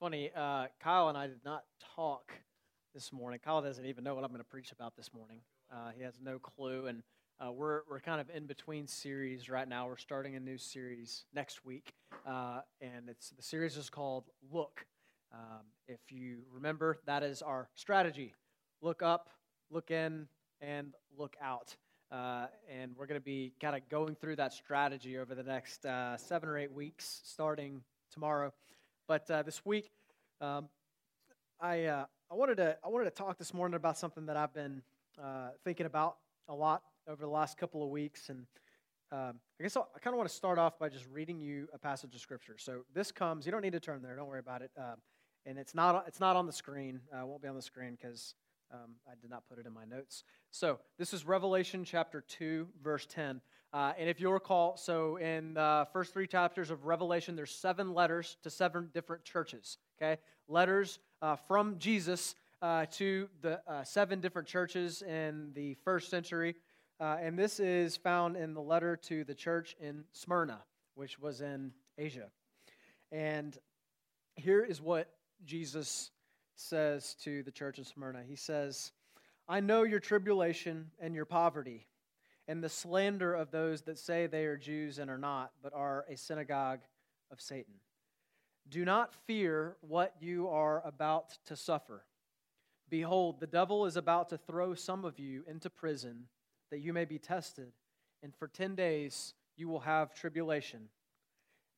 funny. Uh, Kyle and I did not talk this morning. Kyle doesn't even know what I'm going to preach about this morning. Uh, he has no clue, and uh, we're we're kind of in between series right now. We're starting a new series next week, uh, and it's the series is called Look. Um, if you remember, that is our strategy: look up, look in, and look out. Uh, and we're going to be kind of going through that strategy over the next uh, seven or eight weeks, starting tomorrow. But uh, this week, um, I uh, I wanted to I wanted to talk this morning about something that I've been uh, thinking about a lot over the last couple of weeks, and um, I guess I'll, i kind of want to start off by just reading you a passage of scripture. So this comes. You don't need to turn there. Don't worry about it. Um, and it's not it's not on the screen. Uh, it won't be on the screen because um, I did not put it in my notes. So this is Revelation chapter two, verse ten. Uh, and if you'll recall, so in the first three chapters of Revelation, there's seven letters to seven different churches. Okay, letters uh, from Jesus uh, to the uh, seven different churches in the first century, uh, and this is found in the letter to the church in Smyrna, which was in Asia. And here is what Jesus says to the church in Smyrna. He says, "I know your tribulation and your poverty." And the slander of those that say they are Jews and are not, but are a synagogue of Satan. Do not fear what you are about to suffer. Behold, the devil is about to throw some of you into prison that you may be tested, and for ten days you will have tribulation.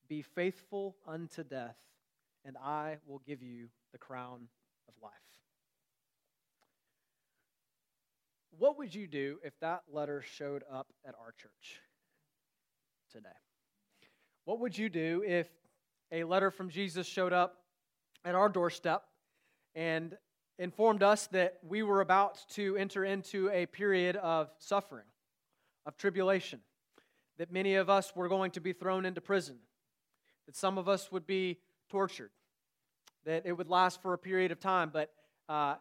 Be faithful unto death, and I will give you the crown of life. What would you do if that letter showed up at our church today? What would you do if a letter from Jesus showed up at our doorstep and informed us that we were about to enter into a period of suffering, of tribulation, that many of us were going to be thrown into prison, that some of us would be tortured, that it would last for a period of time, but uh,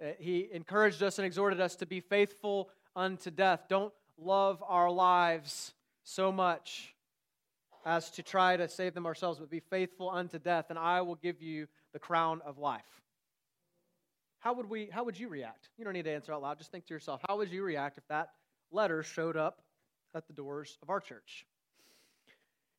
Uh, he encouraged us and exhorted us to be faithful unto death. Don't love our lives so much as to try to save them ourselves, but be faithful unto death, and I will give you the crown of life. How would we how would you react? You don't need to answer out loud, just think to yourself, how would you react if that letter showed up at the doors of our church?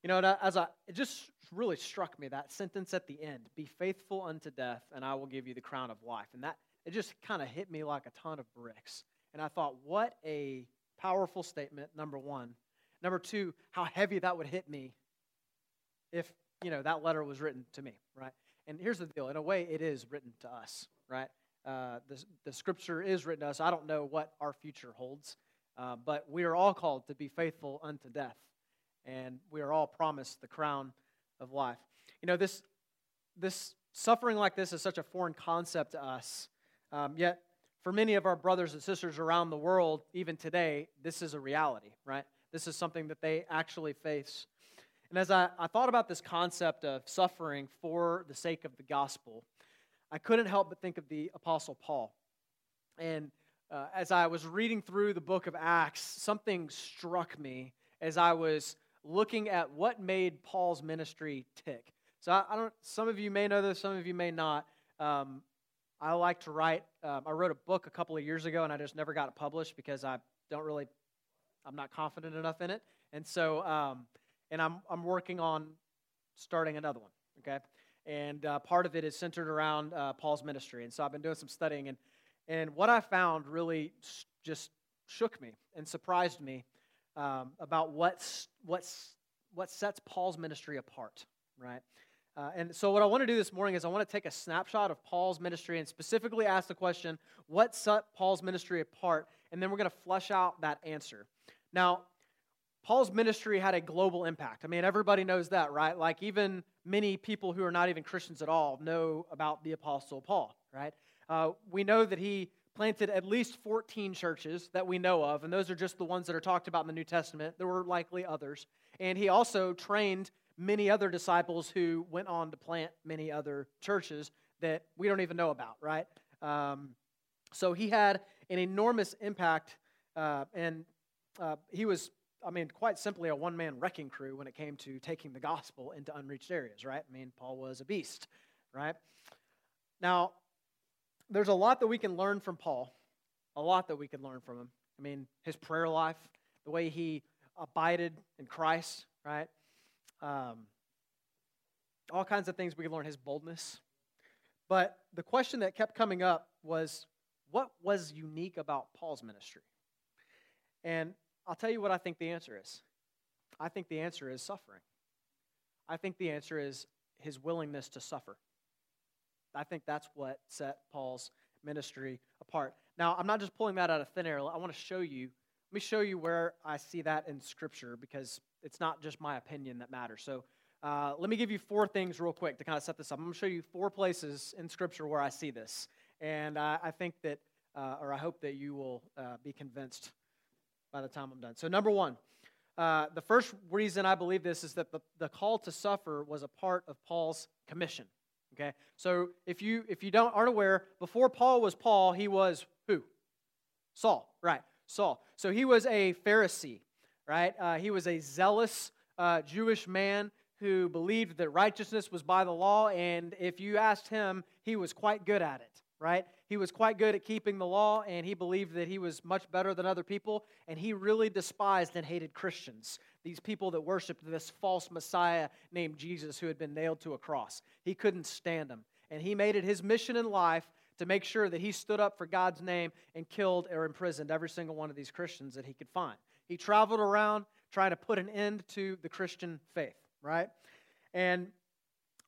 You know, as I it just really struck me that sentence at the end, be faithful unto death, and I will give you the crown of life. And that it just kind of hit me like a ton of bricks. And I thought, what a powerful statement, number one. Number two, how heavy that would hit me if, you know, that letter was written to me, right? And here's the deal in a way, it is written to us, right? Uh, the, the scripture is written to us. I don't know what our future holds, uh, but we are all called to be faithful unto death. And we are all promised the crown of life. You know, this, this suffering like this is such a foreign concept to us. Um, yet, for many of our brothers and sisters around the world, even today, this is a reality, right? This is something that they actually face. And as I, I thought about this concept of suffering for the sake of the gospel, I couldn't help but think of the Apostle Paul. And uh, as I was reading through the book of Acts, something struck me as I was looking at what made Paul's ministry tick. So I, I don't. Some of you may know this, some of you may not. Um, I like to write. Um, I wrote a book a couple of years ago, and I just never got it published because I don't really, I'm not confident enough in it. And so, um, and I'm I'm working on starting another one. Okay, and uh, part of it is centered around uh, Paul's ministry. And so I've been doing some studying, and and what I found really just shook me and surprised me um, about what's what's what sets Paul's ministry apart. Right. Uh, and so, what I want to do this morning is I want to take a snapshot of Paul's ministry and specifically ask the question, what set Paul's ministry apart? And then we're going to flesh out that answer. Now, Paul's ministry had a global impact. I mean, everybody knows that, right? Like, even many people who are not even Christians at all know about the Apostle Paul, right? Uh, we know that he planted at least 14 churches that we know of, and those are just the ones that are talked about in the New Testament. There were likely others. And he also trained many other disciples who went on to plant many other churches that we don't even know about, right? Um, so he had an enormous impact, uh, and uh, he was, I mean, quite simply a one man wrecking crew when it came to taking the gospel into unreached areas, right? I mean, Paul was a beast, right? Now, there's a lot that we can learn from Paul, a lot that we can learn from him. I mean, his prayer life, the way he abided in Christ, right? Um, all kinds of things we can learn, his boldness. But the question that kept coming up was what was unique about Paul's ministry? And I'll tell you what I think the answer is. I think the answer is suffering. I think the answer is his willingness to suffer. I think that's what set Paul's ministry apart. Now, I'm not just pulling that out of thin air. I want to show you. Let me show you where I see that in Scripture because it's not just my opinion that matters. So, uh, let me give you four things real quick to kind of set this up. I'm going to show you four places in Scripture where I see this. And I, I think that, uh, or I hope that you will uh, be convinced by the time I'm done. So, number one, uh, the first reason I believe this is that the, the call to suffer was a part of Paul's commission. Okay, so if you if you don't aren't aware, before Paul was Paul, he was who? Saul, right? Saul. So he was a Pharisee, right? Uh, he was a zealous uh, Jewish man who believed that righteousness was by the law, and if you asked him, he was quite good at it, right? He was quite good at keeping the law, and he believed that he was much better than other people, and he really despised and hated Christians, these people that worshiped this false Messiah named Jesus who had been nailed to a cross. He couldn't stand them, and he made it his mission in life to make sure that he stood up for God's name and killed or imprisoned every single one of these Christians that he could find. He traveled around trying to put an end to the Christian faith right? And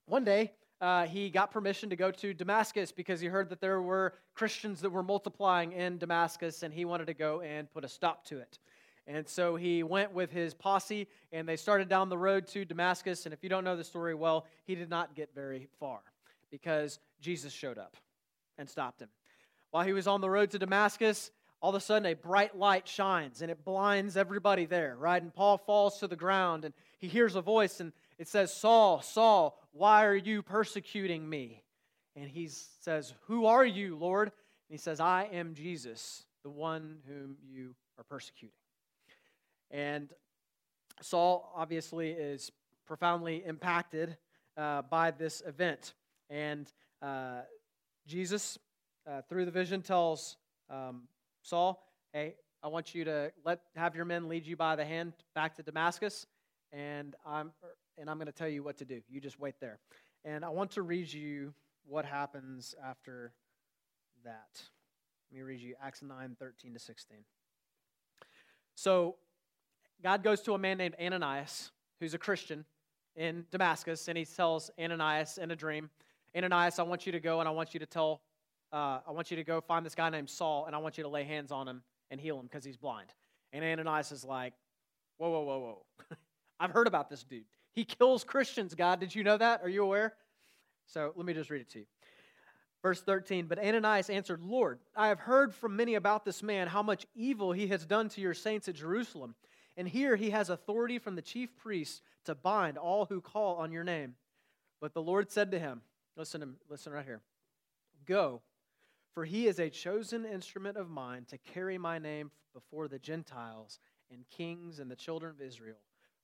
one day, uh, he got permission to go to Damascus because he heard that there were Christians that were multiplying in Damascus, and he wanted to go and put a stop to it. And so he went with his posse, and they started down the road to Damascus. And if you don't know the story well, he did not get very far because Jesus showed up and stopped him. While he was on the road to Damascus, all of a sudden a bright light shines and it blinds everybody there, right? And Paul falls to the ground and he hears a voice and it says, Saul, Saul, why are you persecuting me? And he says, Who are you, Lord? And he says, I am Jesus, the one whom you are persecuting. And Saul obviously is profoundly impacted uh, by this event. And uh, Jesus, uh, through the vision, tells um, Saul, hey, I want you to let have your men lead you by the hand back to Damascus and I'm and I'm going to tell you what to do. You just wait there. And I want to read you what happens after that. Let me read you Acts 9, 13 to 16. So God goes to a man named Ananias, who's a Christian in Damascus, and he tells Ananias in a dream, Ananias, I want you to go and I want you to tell, uh, I want you to go find this guy named Saul, and I want you to lay hands on him and heal him because he's blind. And Ananias is like, whoa, whoa, whoa, whoa. I've heard about this dude. He kills Christians, God. Did you know that? Are you aware? So let me just read it to you. Verse 13 But Ananias answered, Lord, I have heard from many about this man, how much evil he has done to your saints at Jerusalem. And here he has authority from the chief priests to bind all who call on your name. But the Lord said to him, Listen, listen right here. Go, for he is a chosen instrument of mine to carry my name before the Gentiles and kings and the children of Israel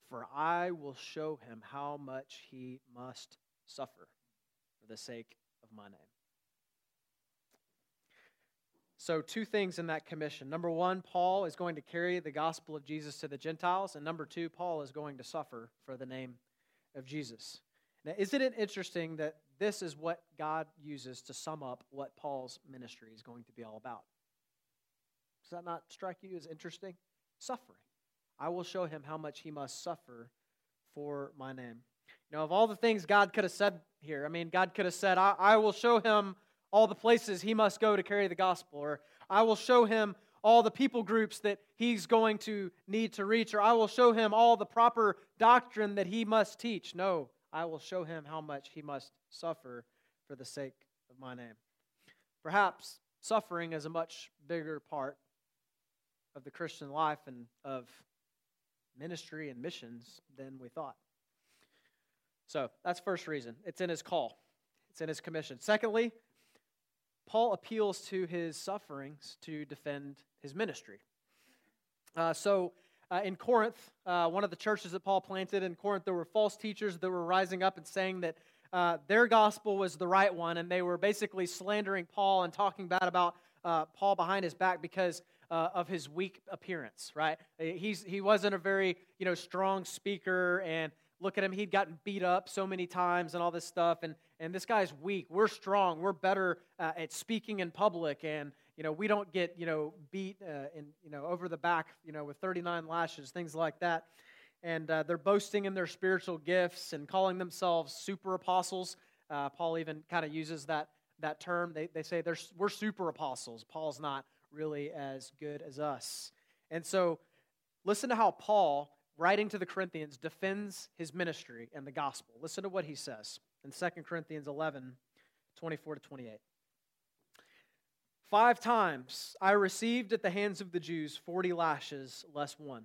for I will show him how much he must suffer for the sake of my name. So, two things in that commission. Number one, Paul is going to carry the gospel of Jesus to the Gentiles. And number two, Paul is going to suffer for the name of Jesus. Now, isn't it interesting that this is what God uses to sum up what Paul's ministry is going to be all about? Does that not strike you as interesting? Suffering. I will show him how much he must suffer for my name. You know, of all the things God could have said here, I mean, God could have said, I, I will show him all the places he must go to carry the gospel, or I will show him all the people groups that he's going to need to reach, or I will show him all the proper doctrine that he must teach. No, I will show him how much he must suffer for the sake of my name. Perhaps suffering is a much bigger part of the Christian life and of ministry and missions than we thought. So that's first reason. It's in his call, it's in his commission. Secondly, Paul appeals to his sufferings to defend his ministry. Uh, so uh, in Corinth, uh, one of the churches that Paul planted in Corinth, there were false teachers that were rising up and saying that uh, their gospel was the right one, and they were basically slandering Paul and talking bad about uh, Paul behind his back because uh, of his weak appearance, right? He's, he wasn't a very, you know, strong speaker, and look at him, he'd gotten beat up so many times and all this stuff, and, and this guy's weak. We're strong. We're better uh, at speaking in public, and, you know, we don't get, you know, beat uh, in, you know, over the back, you know, with 39 lashes, things like that. And uh, they're boasting in their spiritual gifts and calling themselves super apostles. Uh, Paul even kind of uses that, that term. They, they say they're, we're super apostles. Paul's not really as good as us. And so, listen to how Paul, writing to the Corinthians, defends his ministry and the gospel. Listen to what he says in 2 Corinthians 11 24 to 28. Five times I received at the hands of the Jews 40 lashes less one.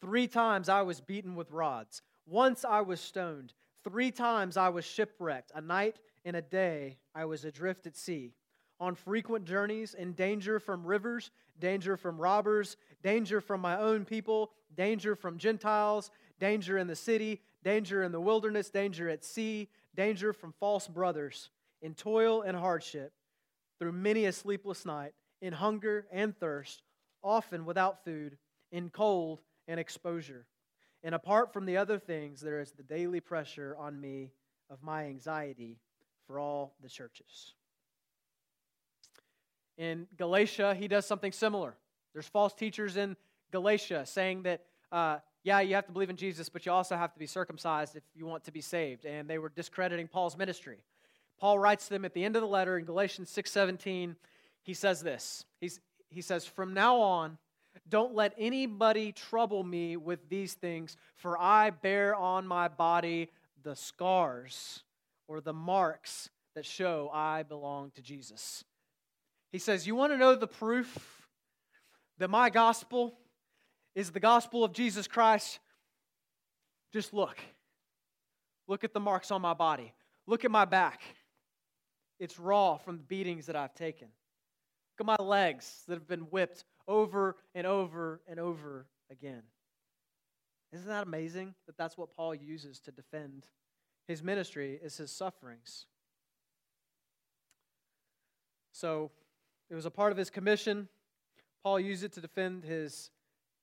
Three times I was beaten with rods. Once I was stoned. Three times I was shipwrecked. A night and a day I was adrift at sea on frequent journeys, in danger from rivers, danger from robbers, danger from my own people, danger from Gentiles, danger in the city, danger in the wilderness, danger at sea, danger from false brothers, in toil and hardship, through many a sleepless night, in hunger and thirst, often without food, in cold and exposure. And apart from the other things, there is the daily pressure on me of my anxiety for all the churches. In Galatia, he does something similar. There's false teachers in Galatia saying that, uh, yeah, you have to believe in Jesus, but you also have to be circumcised if you want to be saved. And they were discrediting Paul's ministry. Paul writes to them at the end of the letter in Galatians 6:17. He says this. He's, he says, "From now on, don't let anybody trouble me with these things, for I bear on my body the scars or the marks that show I belong to Jesus." He says, You want to know the proof that my gospel is the gospel of Jesus Christ? Just look. Look at the marks on my body. Look at my back. It's raw from the beatings that I've taken. Look at my legs that have been whipped over and over and over again. Isn't that amazing that that's what Paul uses to defend his ministry is his sufferings. So it was a part of his commission. Paul used it to defend his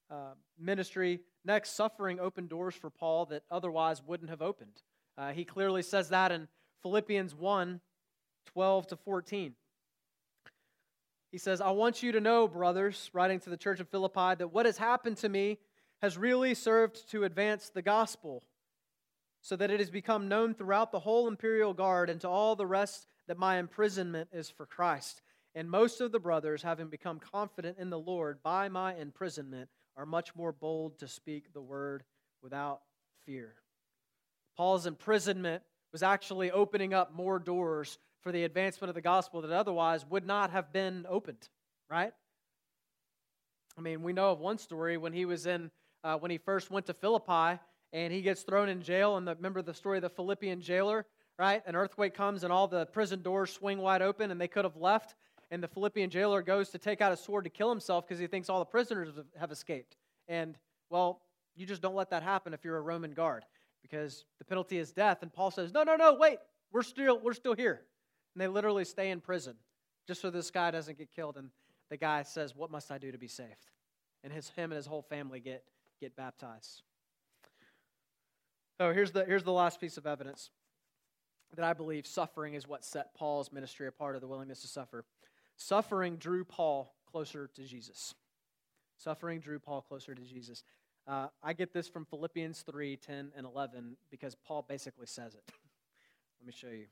uh, ministry. Next, suffering opened doors for Paul that otherwise wouldn't have opened. Uh, he clearly says that in Philippians 1 12 to 14. He says, I want you to know, brothers, writing to the church of Philippi, that what has happened to me has really served to advance the gospel, so that it has become known throughout the whole imperial guard and to all the rest that my imprisonment is for Christ. And most of the brothers, having become confident in the Lord by my imprisonment, are much more bold to speak the word without fear. Paul's imprisonment was actually opening up more doors for the advancement of the gospel that otherwise would not have been opened, right? I mean, we know of one story when he was in, uh, when he first went to Philippi and he gets thrown in jail. And the, remember the story of the Philippian jailer, right? An earthquake comes and all the prison doors swing wide open and they could have left and the Philippian jailer goes to take out a sword to kill himself because he thinks all the prisoners have escaped. And, well, you just don't let that happen if you're a Roman guard because the penalty is death. And Paul says, No, no, no, wait, we're still, we're still here. And they literally stay in prison just so this guy doesn't get killed. And the guy says, What must I do to be saved? And his, him and his whole family get, get baptized. So here's the, here's the last piece of evidence that I believe suffering is what set Paul's ministry apart of the willingness to suffer. Suffering drew Paul closer to Jesus. Suffering drew Paul closer to Jesus. Uh, I get this from Philippians 3 10 and 11 because Paul basically says it. Let me show you.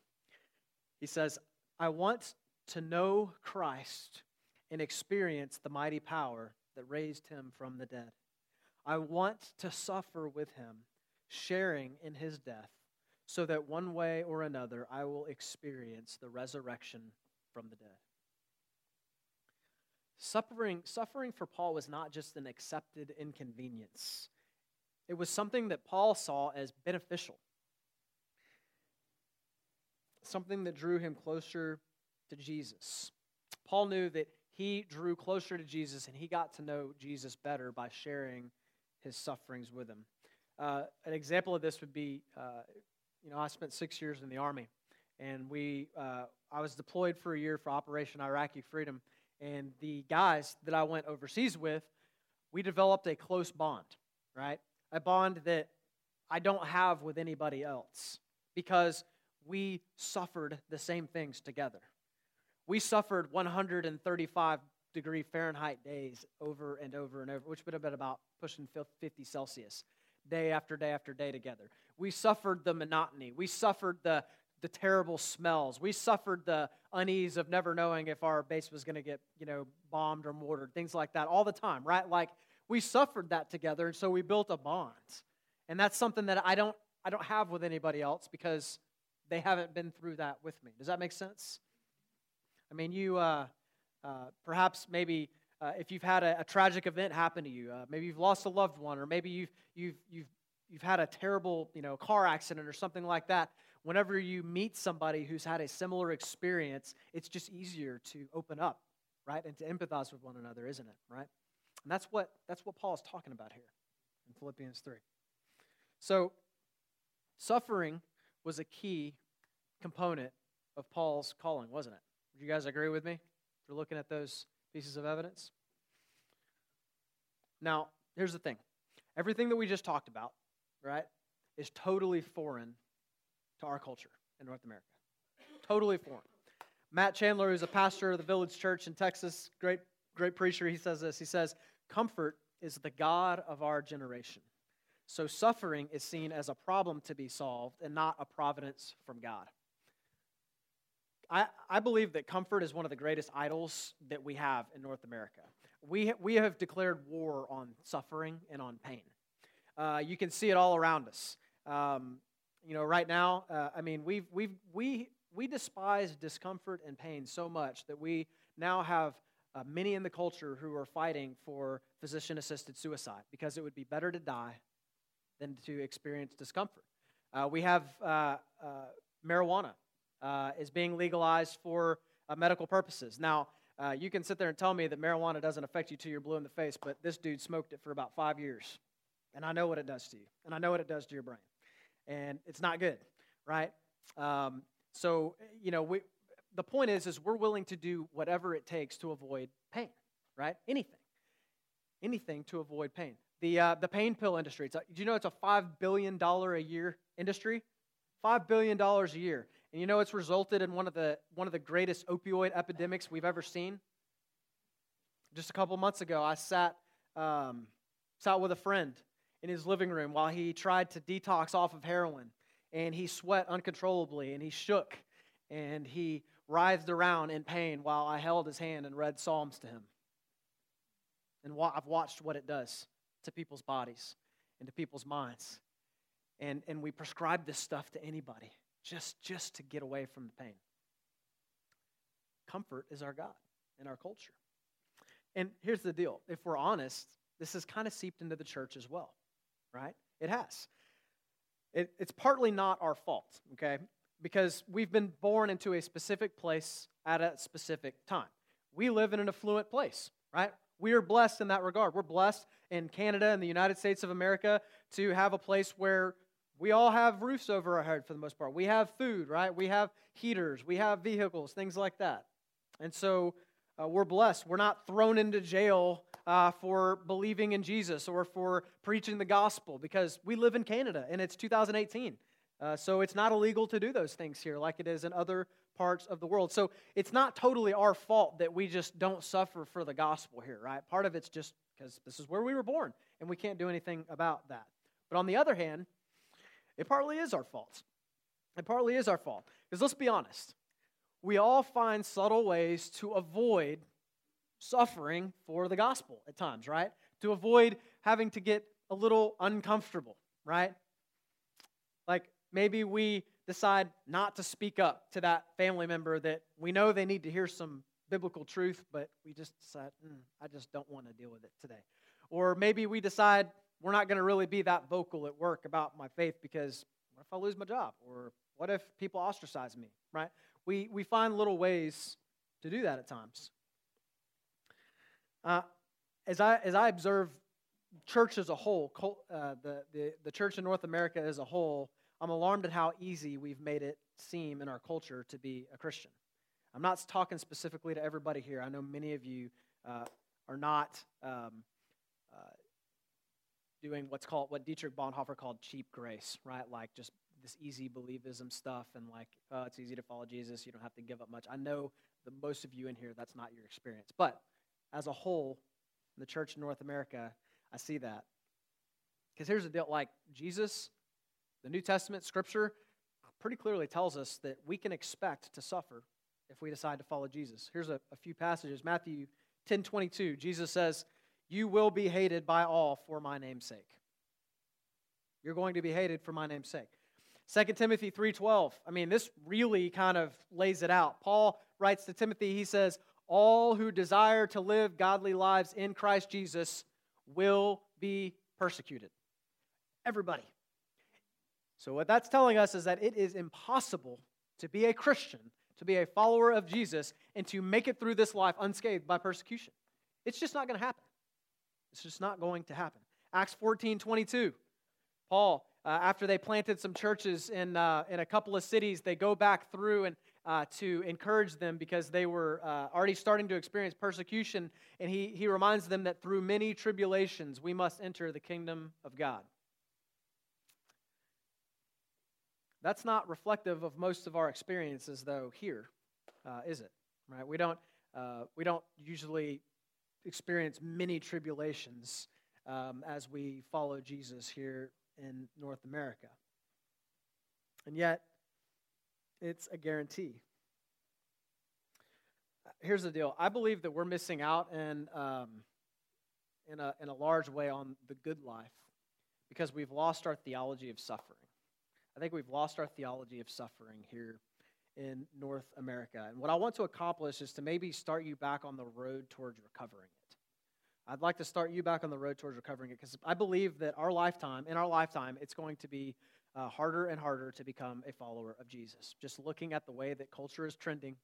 He says, I want to know Christ and experience the mighty power that raised him from the dead. I want to suffer with him, sharing in his death, so that one way or another I will experience the resurrection from the dead. Suffering, suffering for Paul was not just an accepted inconvenience, it was something that Paul saw as beneficial, something that drew him closer to Jesus. Paul knew that he drew closer to Jesus and he got to know Jesus better by sharing his sufferings with him. Uh, an example of this would be uh, you know, I spent six years in the Army, and we, uh, I was deployed for a year for Operation Iraqi Freedom. And the guys that I went overseas with, we developed a close bond, right? A bond that I don't have with anybody else because we suffered the same things together. We suffered 135 degree Fahrenheit days over and over and over, which would have been about pushing 50 Celsius, day after day after day together. We suffered the monotony. We suffered the, the terrible smells. We suffered the unease of never knowing if our base was going to get, you know, bombed or mortared, things like that all the time, right? Like we suffered that together, and so we built a bond. And that's something that I don't I don't have with anybody else because they haven't been through that with me. Does that make sense? I mean, you uh, uh, perhaps maybe uh, if you've had a, a, tragic event happen to you, uh, maybe you've lost a loved one, or maybe you've you've you've you've had a terrible you know car accident or something like that. Whenever you meet somebody who's had a similar experience, it's just easier to open up, right, and to empathize with one another, isn't it? Right, and that's what that's what Paul is talking about here in Philippians three. So, suffering was a key component of Paul's calling, wasn't it? Would you guys agree with me? If you're looking at those pieces of evidence. Now, here's the thing everything that we just talked about, right, is totally foreign to our culture in North America. Totally foreign. Matt Chandler, who's a pastor of the Village Church in Texas, great, great preacher, he says this. He says, Comfort is the God of our generation. So suffering is seen as a problem to be solved and not a providence from God. I, I believe that comfort is one of the greatest idols that we have in North America. We, we have declared war on suffering and on pain. Uh, you can see it all around us. Um, you know, right now, uh, I mean, we've, we've, we, we despise discomfort and pain so much that we now have uh, many in the culture who are fighting for physician assisted suicide because it would be better to die than to experience discomfort. Uh, we have uh, uh, marijuana uh, is being legalized for uh, medical purposes. Now, you can sit there and tell me that marijuana doesn't affect you till you're blue in the face, but this dude smoked it for about five years. And I know what it does to you, and I know what it does to your brain. And it's not good, right? Um, so, you know, we, the point is, is we're willing to do whatever it takes to avoid pain, right? Anything. Anything to avoid pain. The, uh, the pain pill industry, do you know it's a $5 billion a year industry? $5 billion a year. And you know it's resulted in one of the, one of the greatest opioid epidemics we've ever seen? Just a couple months ago, I sat, um, sat with a friend in his living room while he tried to detox off of heroin. And he sweat uncontrollably and he shook and he writhed around in pain while I held his hand and read Psalms to him. And I've watched what it does to people's bodies and to people's minds. And, and we prescribe this stuff to anybody just, just to get away from the pain. Comfort is our God in our culture. And here's the deal if we're honest, this has kind of seeped into the church as well, right? It has. It, it's partly not our fault, okay? Because we've been born into a specific place at a specific time. We live in an affluent place, right? We are blessed in that regard. We're blessed in Canada and the United States of America to have a place where we all have roofs over our head for the most part. We have food, right? We have heaters, we have vehicles, things like that. And so uh, we're blessed. We're not thrown into jail uh, for believing in Jesus or for preaching the gospel because we live in Canada and it's 2018. Uh, so it's not illegal to do those things here like it is in other parts of the world. So it's not totally our fault that we just don't suffer for the gospel here, right? Part of it's just because this is where we were born and we can't do anything about that. But on the other hand, it partly is our fault. It partly is our fault. Because let's be honest, we all find subtle ways to avoid suffering for the gospel at times, right? To avoid having to get a little uncomfortable, right? Like maybe we decide not to speak up to that family member that we know they need to hear some biblical truth, but we just decide, mm, I just don't want to deal with it today. Or maybe we decide we're not going to really be that vocal at work about my faith because what if I lose my job? Or what if people ostracize me, right? We, we find little ways to do that at times. Uh, as, I, as I observe church as a whole, uh, the, the, the church in North America as a whole, I'm alarmed at how easy we've made it seem in our culture to be a Christian. I'm not talking specifically to everybody here. I know many of you uh, are not um, uh, doing what's called what Dietrich Bonhoeffer called cheap grace, right? Like just this easy believism stuff and like, oh, it's easy to follow Jesus. You don't have to give up much. I know that most of you in here, that's not your experience. But as a whole, in the church in North America, I see that. Because here's the deal like, Jesus, the New Testament, Scripture, pretty clearly tells us that we can expect to suffer if we decide to follow Jesus. Here's a, a few passages. Matthew 10 22, Jesus says, You will be hated by all for my name's sake. You're going to be hated for my name's sake. 2 Timothy 3:12. I mean, this really kind of lays it out. Paul writes to Timothy, he says, "All who desire to live godly lives in Christ Jesus will be persecuted." Everybody. So what that's telling us is that it is impossible to be a Christian, to be a follower of Jesus and to make it through this life unscathed by persecution. It's just not going to happen. It's just not going to happen. Acts 14:22. Paul uh, after they planted some churches in, uh, in a couple of cities, they go back through and uh, to encourage them because they were uh, already starting to experience persecution. And he, he reminds them that through many tribulations, we must enter the kingdom of God. That's not reflective of most of our experiences, though, here, uh, is it? Right? We don't, uh, we don't usually experience many tribulations um, as we follow Jesus here in North America. And yet, it's a guarantee. Here's the deal I believe that we're missing out in, um, in, a, in a large way on the good life because we've lost our theology of suffering. I think we've lost our theology of suffering here in North America. And what I want to accomplish is to maybe start you back on the road towards recovering it. I'd like to start you back on the road towards recovering it because I believe that our lifetime, in our lifetime, it's going to be uh, harder and harder to become a follower of Jesus. Just looking at the way that culture is trending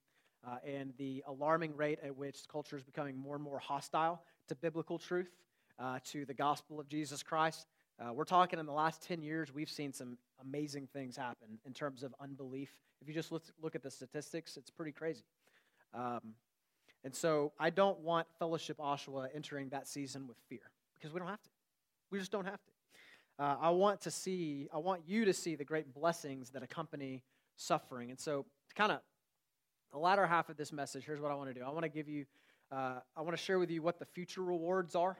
uh, and the alarming rate at which culture is becoming more and more hostile to biblical truth, uh, to the gospel of Jesus Christ. Uh, we're talking in the last 10 years, we've seen some amazing things happen in terms of unbelief. If you just look, at the statistics, it's pretty crazy. Um, and so I don't want Fellowship Oshawa entering that season with fear because we don't have to. We just don't have to. Uh, I want to see, I want you to see the great blessings that accompany suffering. And so, kind of the latter half of this message, here's what I want to do. I want to give you, uh, I want to share with you what the future rewards are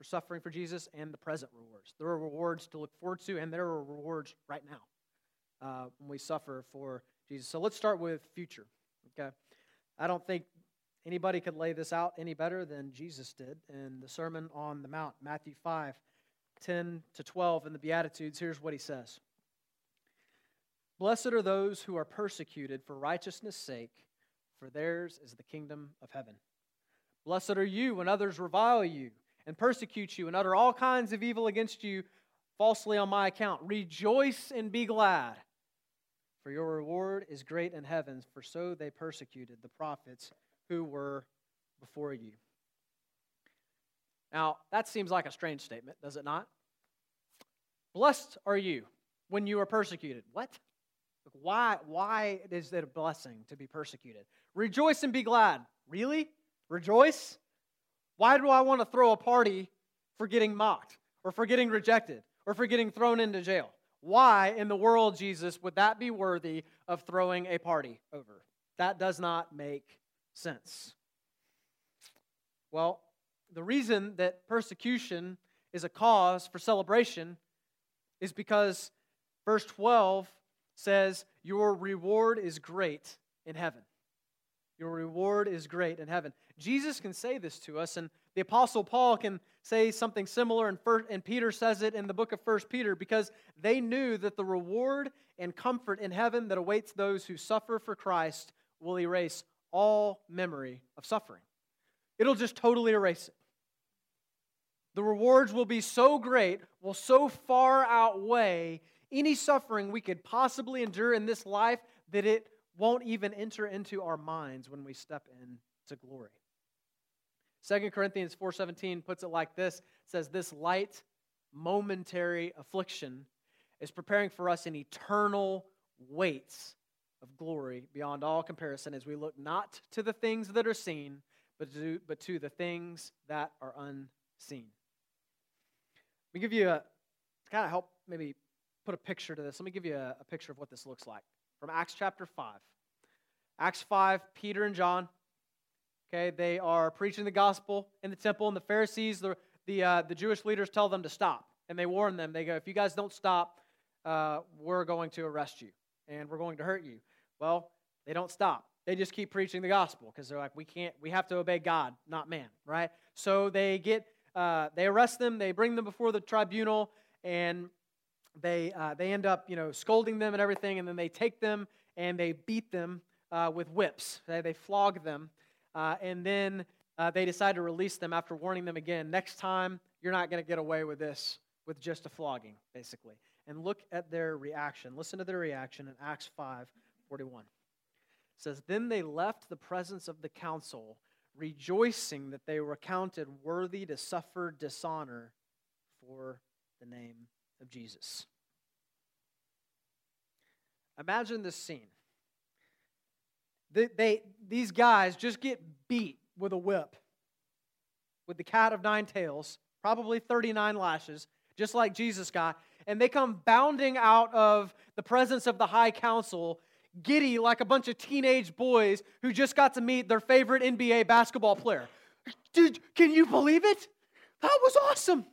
for suffering for Jesus and the present rewards. There are rewards to look forward to, and there are rewards right now uh, when we suffer for Jesus. So let's start with future. Okay, I don't think Anybody could lay this out any better than Jesus did in the Sermon on the Mount, Matthew 5, 10 to 12, in the Beatitudes. Here's what he says Blessed are those who are persecuted for righteousness' sake, for theirs is the kingdom of heaven. Blessed are you when others revile you and persecute you and utter all kinds of evil against you falsely on my account. Rejoice and be glad, for your reward is great in heaven, for so they persecuted the prophets who were before you. Now, that seems like a strange statement, does it not? Blessed are you when you are persecuted. What? Why, why is it a blessing to be persecuted? Rejoice and be glad. Really? Rejoice? Why do I want to throw a party for getting mocked or for getting rejected or for getting thrown into jail? Why in the world, Jesus, would that be worthy of throwing a party over? That does not make sense? Well, the reason that persecution is a cause for celebration is because verse 12 says, Your reward is great in heaven. Your reward is great in heaven. Jesus can say this to us, and the Apostle Paul can say something similar, and, first, and Peter says it in the book of First Peter, because they knew that the reward and comfort in heaven that awaits those who suffer for Christ will erase all memory of suffering. It'll just totally erase it. The rewards will be so great, will so far outweigh any suffering we could possibly endure in this life that it won't even enter into our minds when we step into glory. 2 Corinthians 4:17 puts it like this, says this light momentary affliction is preparing for us an eternal weight of glory beyond all comparison as we look not to the things that are seen, but to, but to the things that are unseen. Let me give you a, kind of help maybe put a picture to this, let me give you a, a picture of what this looks like from Acts chapter 5. Acts 5, Peter and John, okay, they are preaching the gospel in the temple, and the Pharisees, the, the, uh, the Jewish leaders tell them to stop. And they warn them, they go, if you guys don't stop, uh, we're going to arrest you and we're going to hurt you. Well, they don't stop. They just keep preaching the gospel because they're like, we can't, we have to obey God, not man, right? So they get, uh, they arrest them, they bring them before the tribunal, and they, uh, they end up, you know, scolding them and everything, and then they take them and they beat them uh, with whips. They, they flog them, uh, and then uh, they decide to release them after warning them again. Next time, you're not going to get away with this with just a flogging, basically. And look at their reaction. Listen to their reaction in Acts 5 41. It says, Then they left the presence of the council, rejoicing that they were counted worthy to suffer dishonor for the name of Jesus. Imagine this scene. They, they, these guys just get beat with a whip, with the cat of nine tails, probably 39 lashes, just like Jesus got, and they come bounding out of the presence of the high council, giddy like a bunch of teenage boys who just got to meet their favorite NBA basketball player. Dude, can you believe it? That was awesome.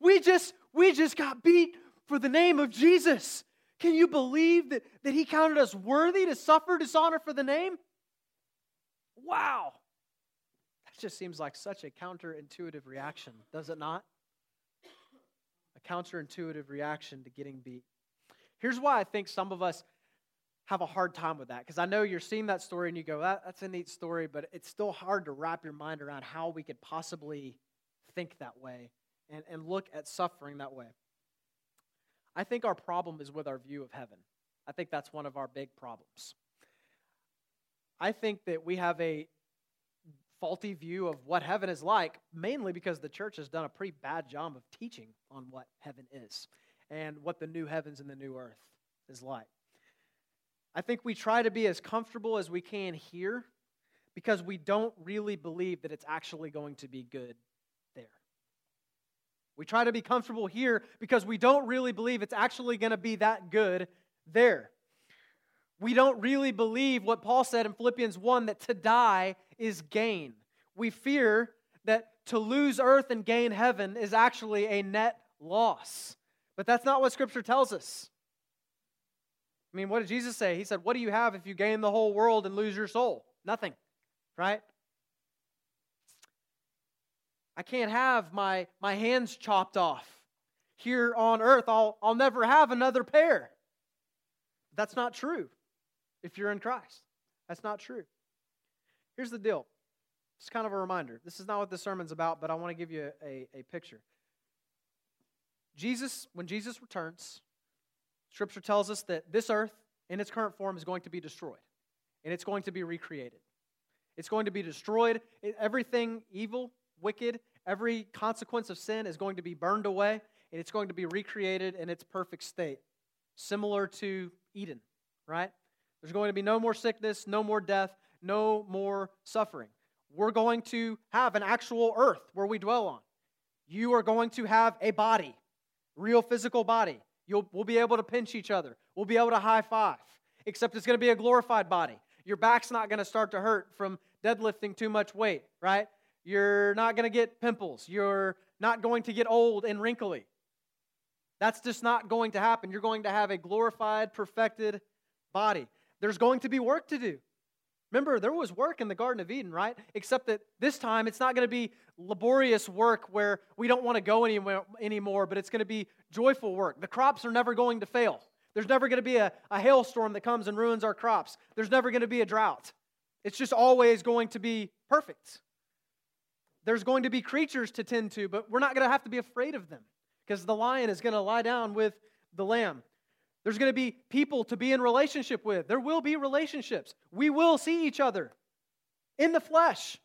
We just we just got beat for the name of Jesus. Can you believe that, that he counted us worthy to suffer dishonor for the name? Wow. That just seems like such a counterintuitive reaction, does it not? A counterintuitive reaction to getting beat. Here's why I think some of us have a hard time with that because I know you're seeing that story and you go, that, that's a neat story, but it's still hard to wrap your mind around how we could possibly think that way and, and look at suffering that way. I think our problem is with our view of heaven. I think that's one of our big problems. I think that we have a faulty view of what heaven is like, mainly because the church has done a pretty bad job of teaching on what heaven is and what the new heavens and the new earth is like. I think we try to be as comfortable as we can here because we don't really believe that it's actually going to be good we try to be comfortable here because we don't really believe it's actually going to be that good there. We don't really believe what Paul said in Philippians 1 that to die is gain. We fear that to lose earth and gain heaven is actually a net loss. But that's not what Scripture tells us. I mean, what did Jesus say? He said, What do you have if you gain the whole world and lose your soul? Nothing, right? I can't have my, my hands chopped off. Here on earth, I'll, I'll never have another pair. That's not true if you're in Christ. That's not true. Here's the deal. It's kind of a reminder. This is not what the sermon's about, but I want to give you a, a, picture. Jesus, when Jesus returns, Scripture tells us that this earth in its current form is going to be destroyed and it's going to be recreated. It's going to be destroyed. Everything evil wicked, every consequence of sin is going to be burned away, and it's going to be recreated in its perfect state, similar to Eden, right? There's going to be no more sickness, no more death, no more suffering. We're going to have an actual earth where we dwell on. You are going to have a body, real physical body. You'll, we'll be able to pinch each other. We'll be able to high five, except it's going to be a glorified body. Your back's not going to start to hurt from deadlifting too much weight, right? You're not going to get pimples. You're not going to get old and wrinkly. That's just not going to happen. You're going to have a glorified, perfected body. There's going to be work to do. Remember, there was work in the Garden of Eden, right? Except that this time it's not going to be laborious work where we don't want to go anywhere, anymore, but it's going to be joyful work. The crops are never going to fail. There's never going to be a, a hailstorm that comes and ruins our crops. There's never going to be a drought. It's just always going to be perfect. There's going to be creatures to tend to, but we're not going to have to be afraid of them because the lion is going to lie down with the lamb. There's going to be people to be in relationship with. There will be relationships. We will see each other in the flesh,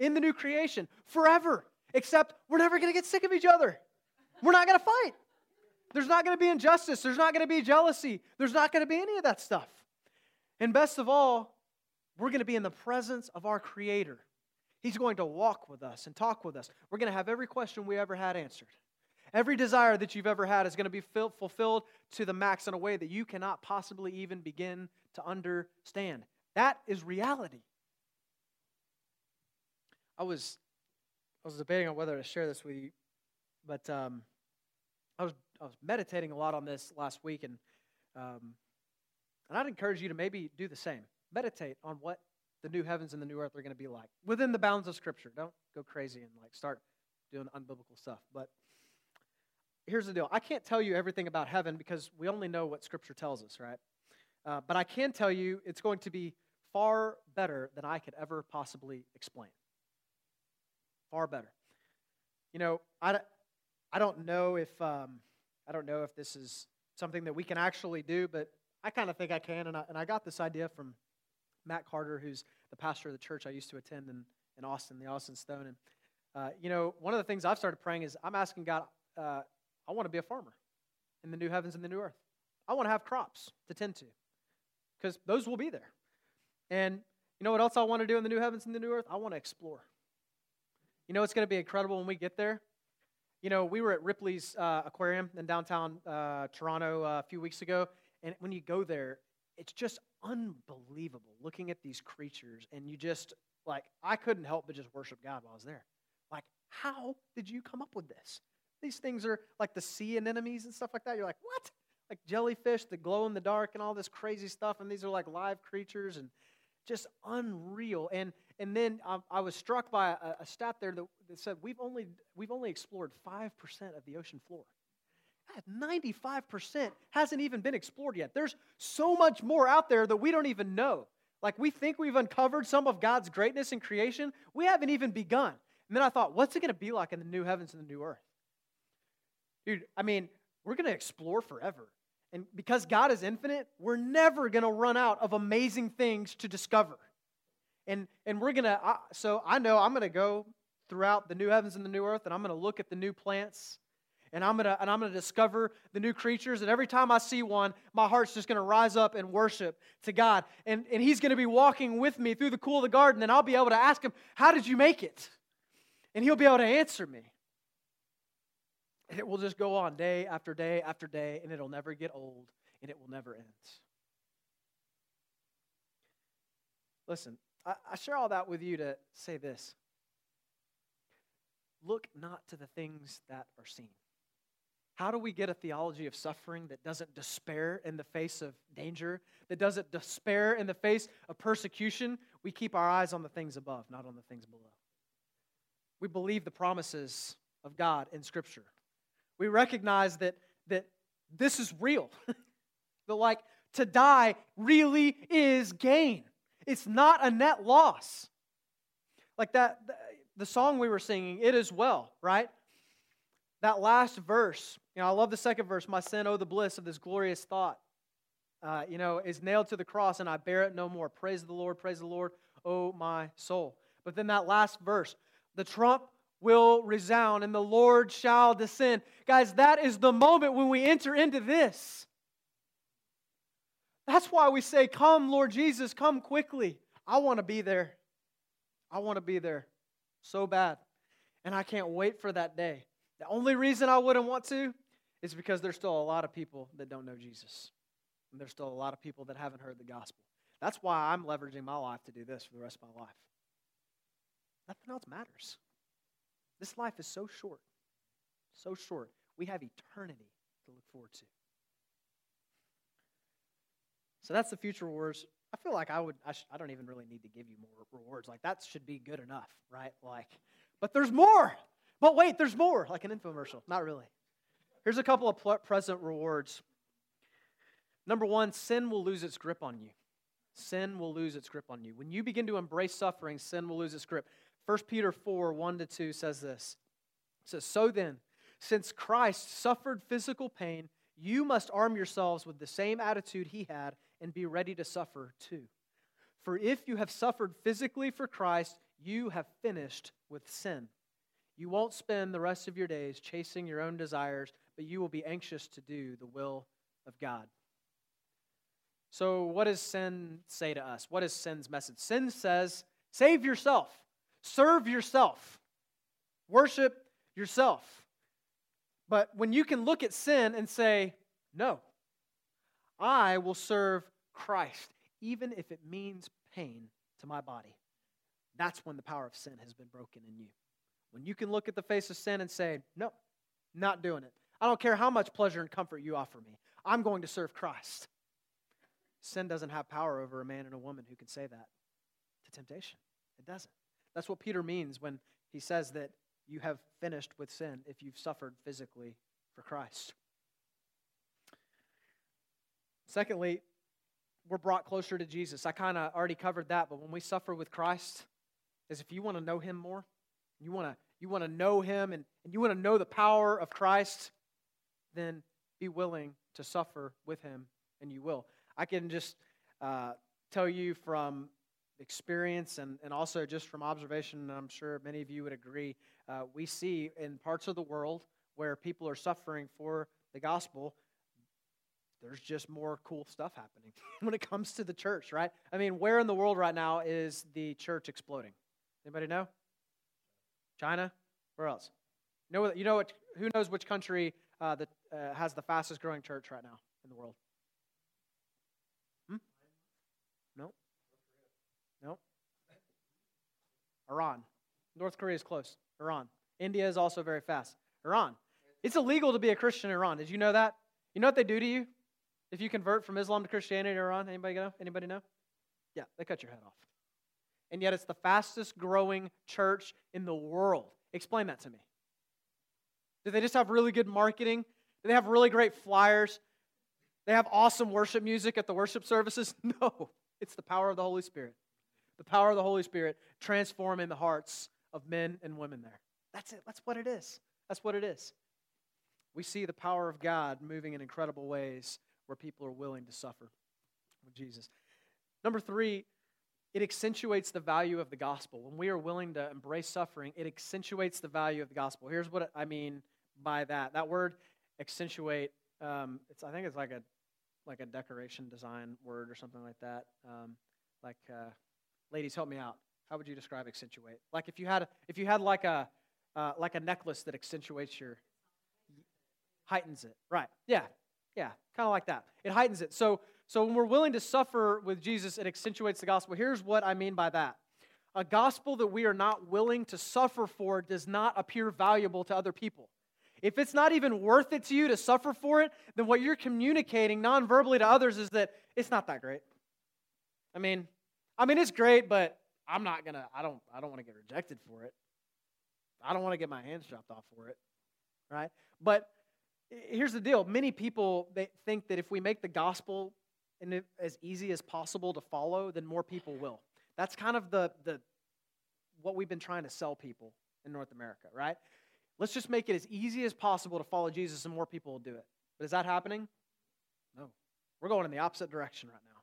in the new creation, forever. Except we're never going to get sick of each other. We're not going to fight. There's not going to be injustice. There's not going to be jealousy. There's not going to be any of that stuff. And best of all, we're going to be in the presence of our Creator. He's going to walk with us and talk with us. We're going to have every question we ever had answered. Every desire that you've ever had is going to be fulfilled to the max in a way that you cannot possibly even begin to understand. That is reality. I was I was debating on whether to share this with you, but um, I was I was meditating a lot on this last week, and um, and I'd encourage you to maybe do the same. Meditate on what the new heavens and the new earth are going to be like within the bounds of Scripture. Don't go crazy and like start doing unbiblical stuff. But here's the deal: I can't tell you everything about heaven because we only know what Scripture tells us, right? Uh, but I can tell you it's going to be far better than I could ever possibly explain. Far better. You know, I, I don't know if um, I don't know if this is something that we can actually do, but I kind of think I can. And I, and I got this idea from Matt Carter, who's the pastor of the church I used to attend in, in Austin, the Austin Stone. And, uh, you know, one of the things I've started praying is I'm asking God, uh, I want to be a farmer in the new heavens and the new earth. I want to have crops to tend to because those will be there. And you know what else I want to do in the new heavens and the new earth? I want to explore. You know it's going to be incredible when we get there? You know, we were at Ripley's uh, Aquarium in downtown uh, Toronto uh, a few weeks ago, and when you go there, it's just unbelievable looking at these creatures, and you just, like, I couldn't help but just worship God while I was there. Like, how did you come up with this? These things are like the sea anemones and stuff like that. You're like, what? Like jellyfish that glow in the dark and all this crazy stuff, and these are like live creatures and just unreal. And and then I, I was struck by a, a stat there that, that, said we've only we've only explored five percent of the ocean floor. 95% hasn't even been explored yet. There's so much more out there that we don't even know. Like we think we've uncovered some of God's greatness in creation, we haven't even begun. And then I thought, what's it going to be like in the new heavens and the new earth? Dude, I mean, we're going to explore forever. And because God is infinite, we're never going to run out of amazing things to discover. And, and we're going to, so I know I'm going to go throughout the new heavens and the new earth, and I'm going to look at the new plants, and I'm to, and I'm to discover the new creatures. And every time I see one, my heart's just to rise up and worship to God. And, and He's to be walking with me through the cool of the garden, and I'll be able to ask Him, How did you make it? And He'll be able to answer me. And it will just go on day after day after day, and it'll never get old, and it will never end. Listen, I, I share all that with you to say this look not to the things that are seen. How do we get a theology of suffering that doesn't despair in the face of danger, that doesn't despair in the face of persecution? We keep our eyes on the things above, not on the things below. We believe the promises of God in Scripture. We recognize that, that this is real. that, like, to die really is gain, it's not a net loss. Like that, the song we were singing, It Is Well, right? That last verse, you know, I love the second verse, My sin, oh, the bliss of this glorious thought. Uh, you know, is nailed to the cross and I bear it no more. Praise the Lord, praise the Lord, oh my soul. But then that last verse, the trump will resound and the Lord shall descend. Guys, that is the moment when we enter into this. That's why we say, Come, Lord Jesus, come quickly. I want to be there. I want to be there so bad. And I can't wait for that day. The only reason I wouldn't want to is because there's still a lot of people that don't know Jesus. And there's still a lot of people that haven't heard the gospel. That's why I'm leveraging my life to do this for the rest of my life. Nothing else matters. This life is so short, so short. We have eternity to look forward to. So that's the future rewards. I feel like I would, I, sh- I don't even really need to give you more rewards. Like that should be good enough, right? Like, but there's more. But wait, there's more, like an infomercial. Not really. Here's a couple of present rewards. Number one, sin will lose its grip on you. Sin will lose its grip on you. When you begin to embrace suffering, sin will lose its grip. 1 Peter 4 1 to 2 says this. It says, So then, since Christ suffered physical pain, you must arm yourselves with the same attitude he had and be ready to suffer too. For if you have suffered physically for Christ, you have finished with sin. You won't spend the rest of your days chasing your own desires, but you will be anxious to do the will of God. So, what does sin say to us? What is sin's message? Sin says, save yourself, serve yourself, worship yourself. But when you can look at sin and say, no, I will serve Christ, even if it means pain to my body, that's when the power of sin has been broken in you. When you can look at the face of sin and say, no, not doing it. I don't care how much pleasure and comfort you offer me. I'm going to serve Christ. Sin doesn't have power over a man and a woman who can say that to temptation. It doesn't. That's what Peter means when he says that you have finished with sin if you've suffered physically for Christ. Secondly, we're brought closer to Jesus. I kind of already covered that, but when we suffer with Christ, is if you want to know him more, you want to you want to know him and, and you want to know the power of Christ, then be willing to suffer with him, and you will. I can just uh, tell you from experience and, and also just from observation, I'm sure many of you would agree, uh, we see in parts of the world where people are suffering for the gospel, there's just more cool stuff happening when it comes to the church, right? I mean, where in the world right now is the church exploding? Anybody know? China? Where else? You know, you know what, who knows which country uh, that uh, has the fastest growing church right now in the world? Hmm? No. No. Iran. North Korea is close. Iran. India is also very fast. Iran. It's illegal to be a Christian in Iran. Did you know that? You know what they do to you if you convert from Islam to Christianity in Iran? Anybody know? Anybody know? Yeah, they cut your head off. And yet it's the fastest growing church in the world. Explain that to me. Do they just have really good marketing? Do they have really great flyers? They have awesome worship music at the worship services? No, it's the power of the Holy Spirit. The power of the Holy Spirit transforming the hearts of men and women there. That's it. That's what it is. That's what it is. We see the power of God moving in incredible ways where people are willing to suffer with Jesus. Number three, it accentuates the value of the gospel. When we are willing to embrace suffering, it accentuates the value of the gospel. Here's what I mean by that. That word accentuate, um, it's I think it's like a like a decoration design word or something like that. Um, like, uh, ladies, help me out. How would you describe accentuate? Like if you had if you had like a uh, like a necklace that accentuates your heightens it. Right? Yeah, yeah, kind of like that. It heightens it. So so when we're willing to suffer with Jesus, it accentuates the gospel. Here's what I mean by that. A gospel that we are not willing to suffer for does not appear valuable to other people. If it's not even worth it to you to suffer for it, then what you're communicating non-verbally to others is that it's not that great. I mean, I mean it's great, but I'm not gonna. I don't. I don't want to get rejected for it. I don't want to get my hands chopped off for it, right? But here's the deal: many people they think that if we make the gospel as easy as possible to follow, then more people will. That's kind of the the what we've been trying to sell people in North America, right? Let's just make it as easy as possible to follow Jesus and more people will do it. But is that happening? No. We're going in the opposite direction right now.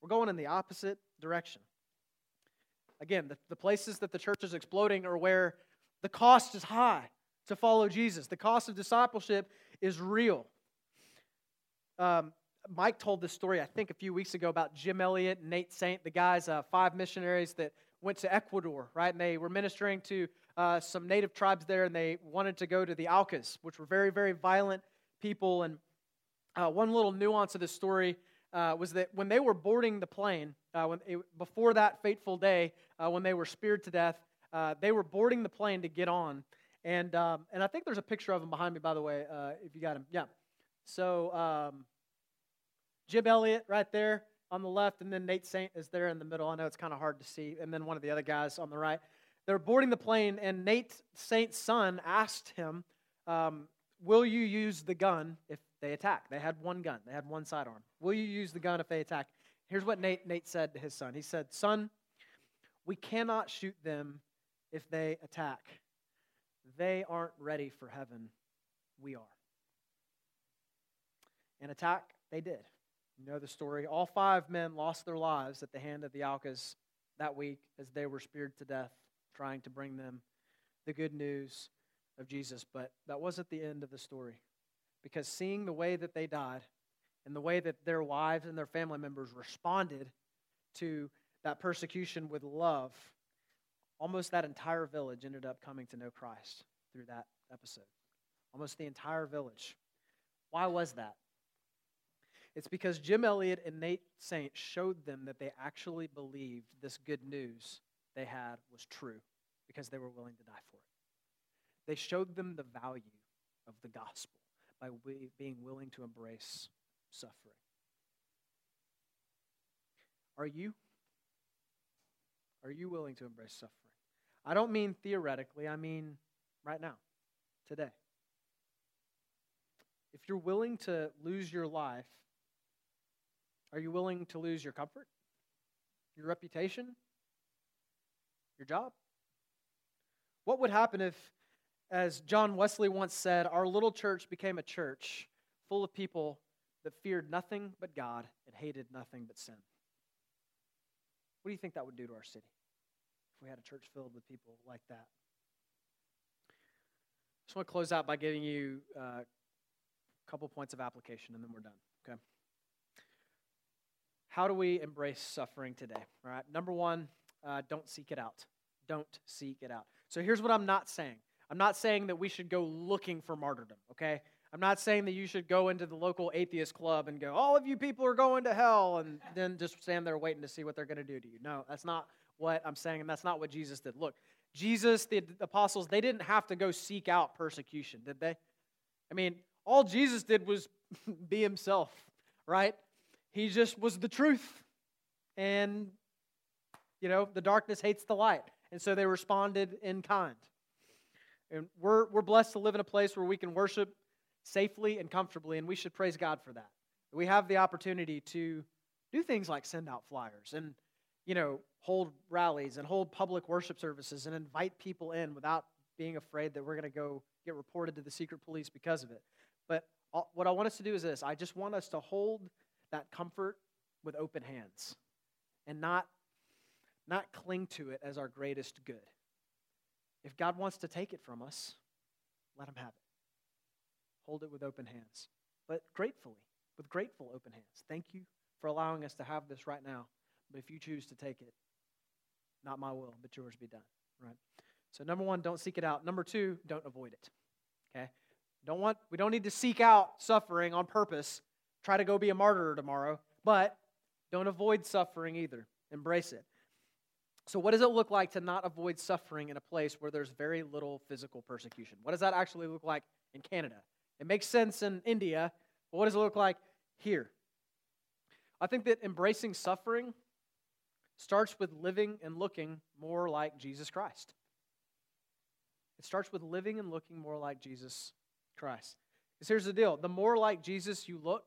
We're going in the opposite direction. Again, the, the places that the church is exploding are where the cost is high to follow Jesus. The cost of discipleship is real. Um, Mike told this story, I think, a few weeks ago about Jim Elliot and Nate Saint, the guys, uh, five missionaries that went to Ecuador, right? And they were ministering to uh, some native tribes there, and they wanted to go to the Aucas, which were very, very violent people. And uh, one little nuance of this story uh, was that when they were boarding the plane, uh, when it, before that fateful day, uh, when they were speared to death, they were boarding the plane to get on. And, um, and I think there's a picture of them behind me, by the way, if you got him. Yeah. So um, Jim Elliot right there on the left, and then Nate Saint is there in the middle. I know it's kind of hard to see. And then one of the other guys on the right. They're boarding the plane, and Nate Saint's son asked him, um, Will you use the gun if they attack? They had one gun, they had one sidearm. Will you use the gun if they attack? Here's what Nate, Nate said to his son He said, Son, we cannot shoot them if they attack. They aren't ready for heaven. We are. And attack, they did. You know the story. All five men lost their lives at the hand of the Aucas that week as they were speared to death trying to bring them the good news of Jesus. But that wasn't the end of the story. because seeing the way that they died and the way that their wives and their family members responded to that persecution with love, almost that entire village ended up coming to know Christ through that episode. Almost the entire village. Why was that? It's because Jim Elliot and Nate Saint showed them that they actually believed this good news they had was true because they were willing to die for it. They showed them the value of the gospel by being willing to embrace suffering. Are you? Are you willing to embrace suffering? I don't mean theoretically, I mean right now, today. If you're willing to lose your life, are you willing to lose your comfort, your reputation, your job? What would happen if, as John Wesley once said, our little church became a church full of people that feared nothing but God and hated nothing but sin? What do you think that would do to our city if we had a church filled with people like that? I just want to close out by giving you uh, a couple points of application and then we're done, okay? How do we embrace suffering today? All right, number one, uh, don't seek it out. Don't seek it out. So here's what I'm not saying I'm not saying that we should go looking for martyrdom, okay? I'm not saying that you should go into the local atheist club and go, all of you people are going to hell, and then just stand there waiting to see what they're going to do to you. No, that's not what I'm saying, and that's not what Jesus did. Look, Jesus, the apostles, they didn't have to go seek out persecution, did they? I mean, all Jesus did was be himself, right? He just was the truth. And, you know, the darkness hates the light. And so they responded in kind. And we're, we're blessed to live in a place where we can worship safely and comfortably, and we should praise God for that. We have the opportunity to do things like send out flyers and, you know, hold rallies and hold public worship services and invite people in without being afraid that we're going to go get reported to the secret police because of it. But what I want us to do is this I just want us to hold that comfort with open hands and not not cling to it as our greatest good. If God wants to take it from us, let him have it. Hold it with open hands, but gratefully, with grateful open hands. Thank you for allowing us to have this right now. But if you choose to take it, not my will, but yours be done. Right? So number one, don't seek it out. Number two, don't avoid it. Okay? Don't want we don't need to seek out suffering on purpose. Try to go be a martyr tomorrow, but don't avoid suffering either. Embrace it. So, what does it look like to not avoid suffering in a place where there's very little physical persecution? What does that actually look like in Canada? It makes sense in India, but what does it look like here? I think that embracing suffering starts with living and looking more like Jesus Christ. It starts with living and looking more like Jesus Christ. Because here's the deal the more like Jesus you look,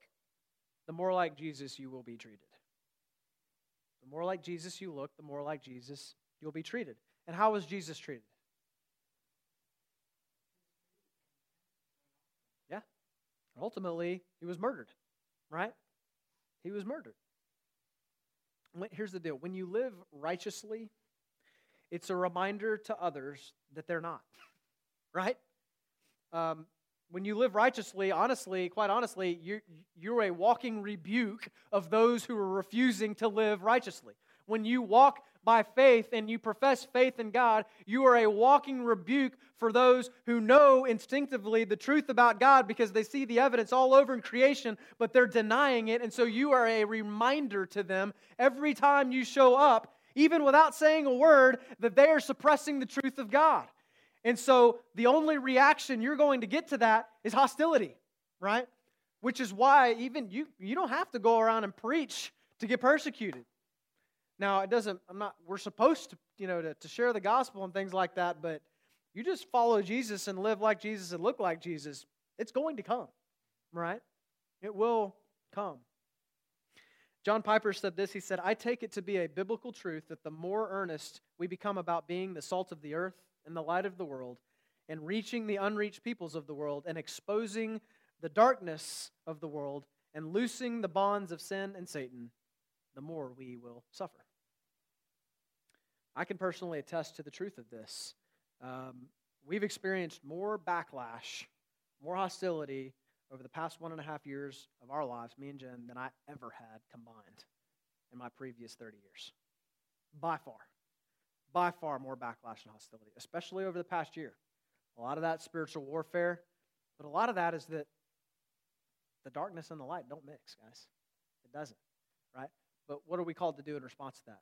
the more like Jesus you will be treated. The more like Jesus you look, the more like Jesus you'll be treated. And how was Jesus treated? Yeah. Ultimately, he was murdered, right? He was murdered. Here's the deal when you live righteously, it's a reminder to others that they're not, right? Um, when you live righteously, honestly, quite honestly, you're, you're a walking rebuke of those who are refusing to live righteously. When you walk by faith and you profess faith in God, you are a walking rebuke for those who know instinctively the truth about God because they see the evidence all over in creation, but they're denying it. And so you are a reminder to them every time you show up, even without saying a word, that they are suppressing the truth of God. And so the only reaction you're going to get to that is hostility, right? Which is why even you you don't have to go around and preach to get persecuted. Now, it doesn't I'm not we're supposed to, you know, to, to share the gospel and things like that, but you just follow Jesus and live like Jesus and look like Jesus, it's going to come, right? It will come. John Piper said this. He said, I take it to be a biblical truth that the more earnest we become about being the salt of the earth, and the light of the world and reaching the unreached peoples of the world and exposing the darkness of the world and loosing the bonds of sin and Satan, the more we will suffer. I can personally attest to the truth of this. Um, we've experienced more backlash, more hostility over the past one and a half years of our lives, me and Jen, than I ever had combined in my previous 30 years. By far. By far more backlash and hostility, especially over the past year. A lot of that spiritual warfare, but a lot of that is that the darkness and the light don't mix, guys. It doesn't, right? But what are we called to do in response to that?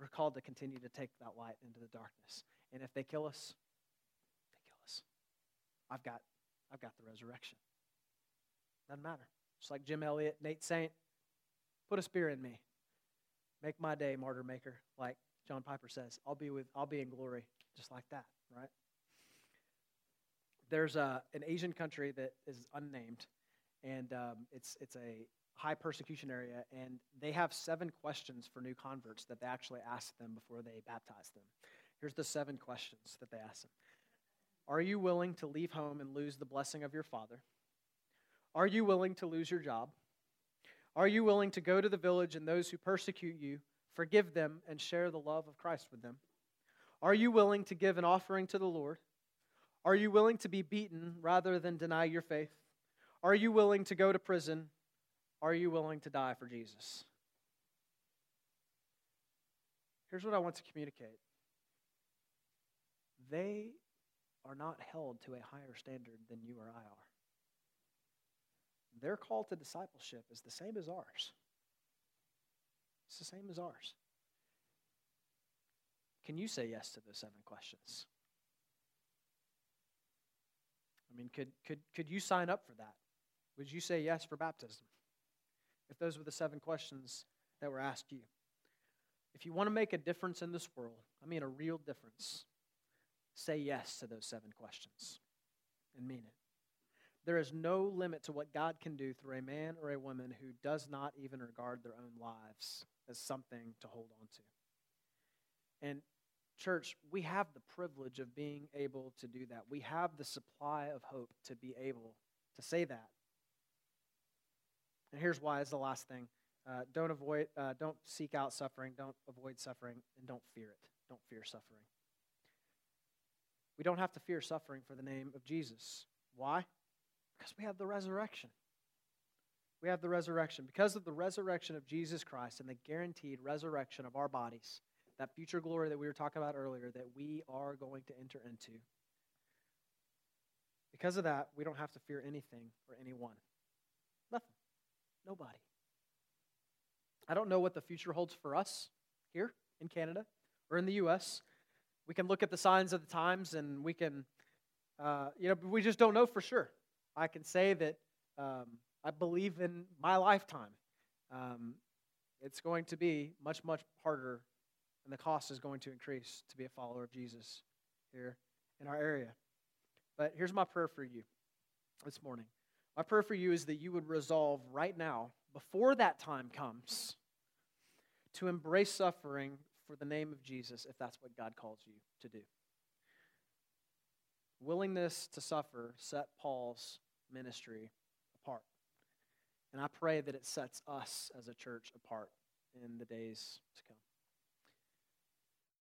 We're called to continue to take that light into the darkness. And if they kill us, they kill us. I've got, I've got the resurrection. Doesn't matter. Just like Jim Elliot, Nate Saint, put a spear in me. Make my day, martyr maker, like John Piper says. I'll be with, I'll be in glory, just like that, right? There's a, an Asian country that is unnamed, and um, it's it's a high persecution area, and they have seven questions for new converts that they actually ask them before they baptize them. Here's the seven questions that they ask them Are you willing to leave home and lose the blessing of your father? Are you willing to lose your job? Are you willing to go to the village and those who persecute you, forgive them, and share the love of Christ with them? Are you willing to give an offering to the Lord? Are you willing to be beaten rather than deny your faith? Are you willing to go to prison? Are you willing to die for Jesus? Here's what I want to communicate they are not held to a higher standard than you or I are. Their call to discipleship is the same as ours. It's the same as ours. Can you say yes to those seven questions? I mean, could, could, could you sign up for that? Would you say yes for baptism? If those were the seven questions that were asked you. If you want to make a difference in this world, I mean a real difference, say yes to those seven questions and mean it. There is no limit to what God can do through a man or a woman who does not even regard their own lives as something to hold on to. And, church, we have the privilege of being able to do that. We have the supply of hope to be able to say that. And here's why is the last thing. Uh, don't avoid, uh, don't seek out suffering, don't avoid suffering, and don't fear it. Don't fear suffering. We don't have to fear suffering for the name of Jesus. Why? Because we have the resurrection. We have the resurrection. Because of the resurrection of Jesus Christ and the guaranteed resurrection of our bodies, that future glory that we were talking about earlier, that we are going to enter into. Because of that, we don't have to fear anything or anyone. Nothing. Nobody. I don't know what the future holds for us here in Canada or in the U.S. We can look at the signs of the times and we can, uh, you know, we just don't know for sure. I can say that um, I believe in my lifetime. Um, it's going to be much, much harder, and the cost is going to increase to be a follower of Jesus here in our area. But here's my prayer for you this morning. My prayer for you is that you would resolve right now, before that time comes, to embrace suffering for the name of Jesus if that's what God calls you to do. Willingness to suffer set Paul's ministry apart. And I pray that it sets us as a church apart in the days to come.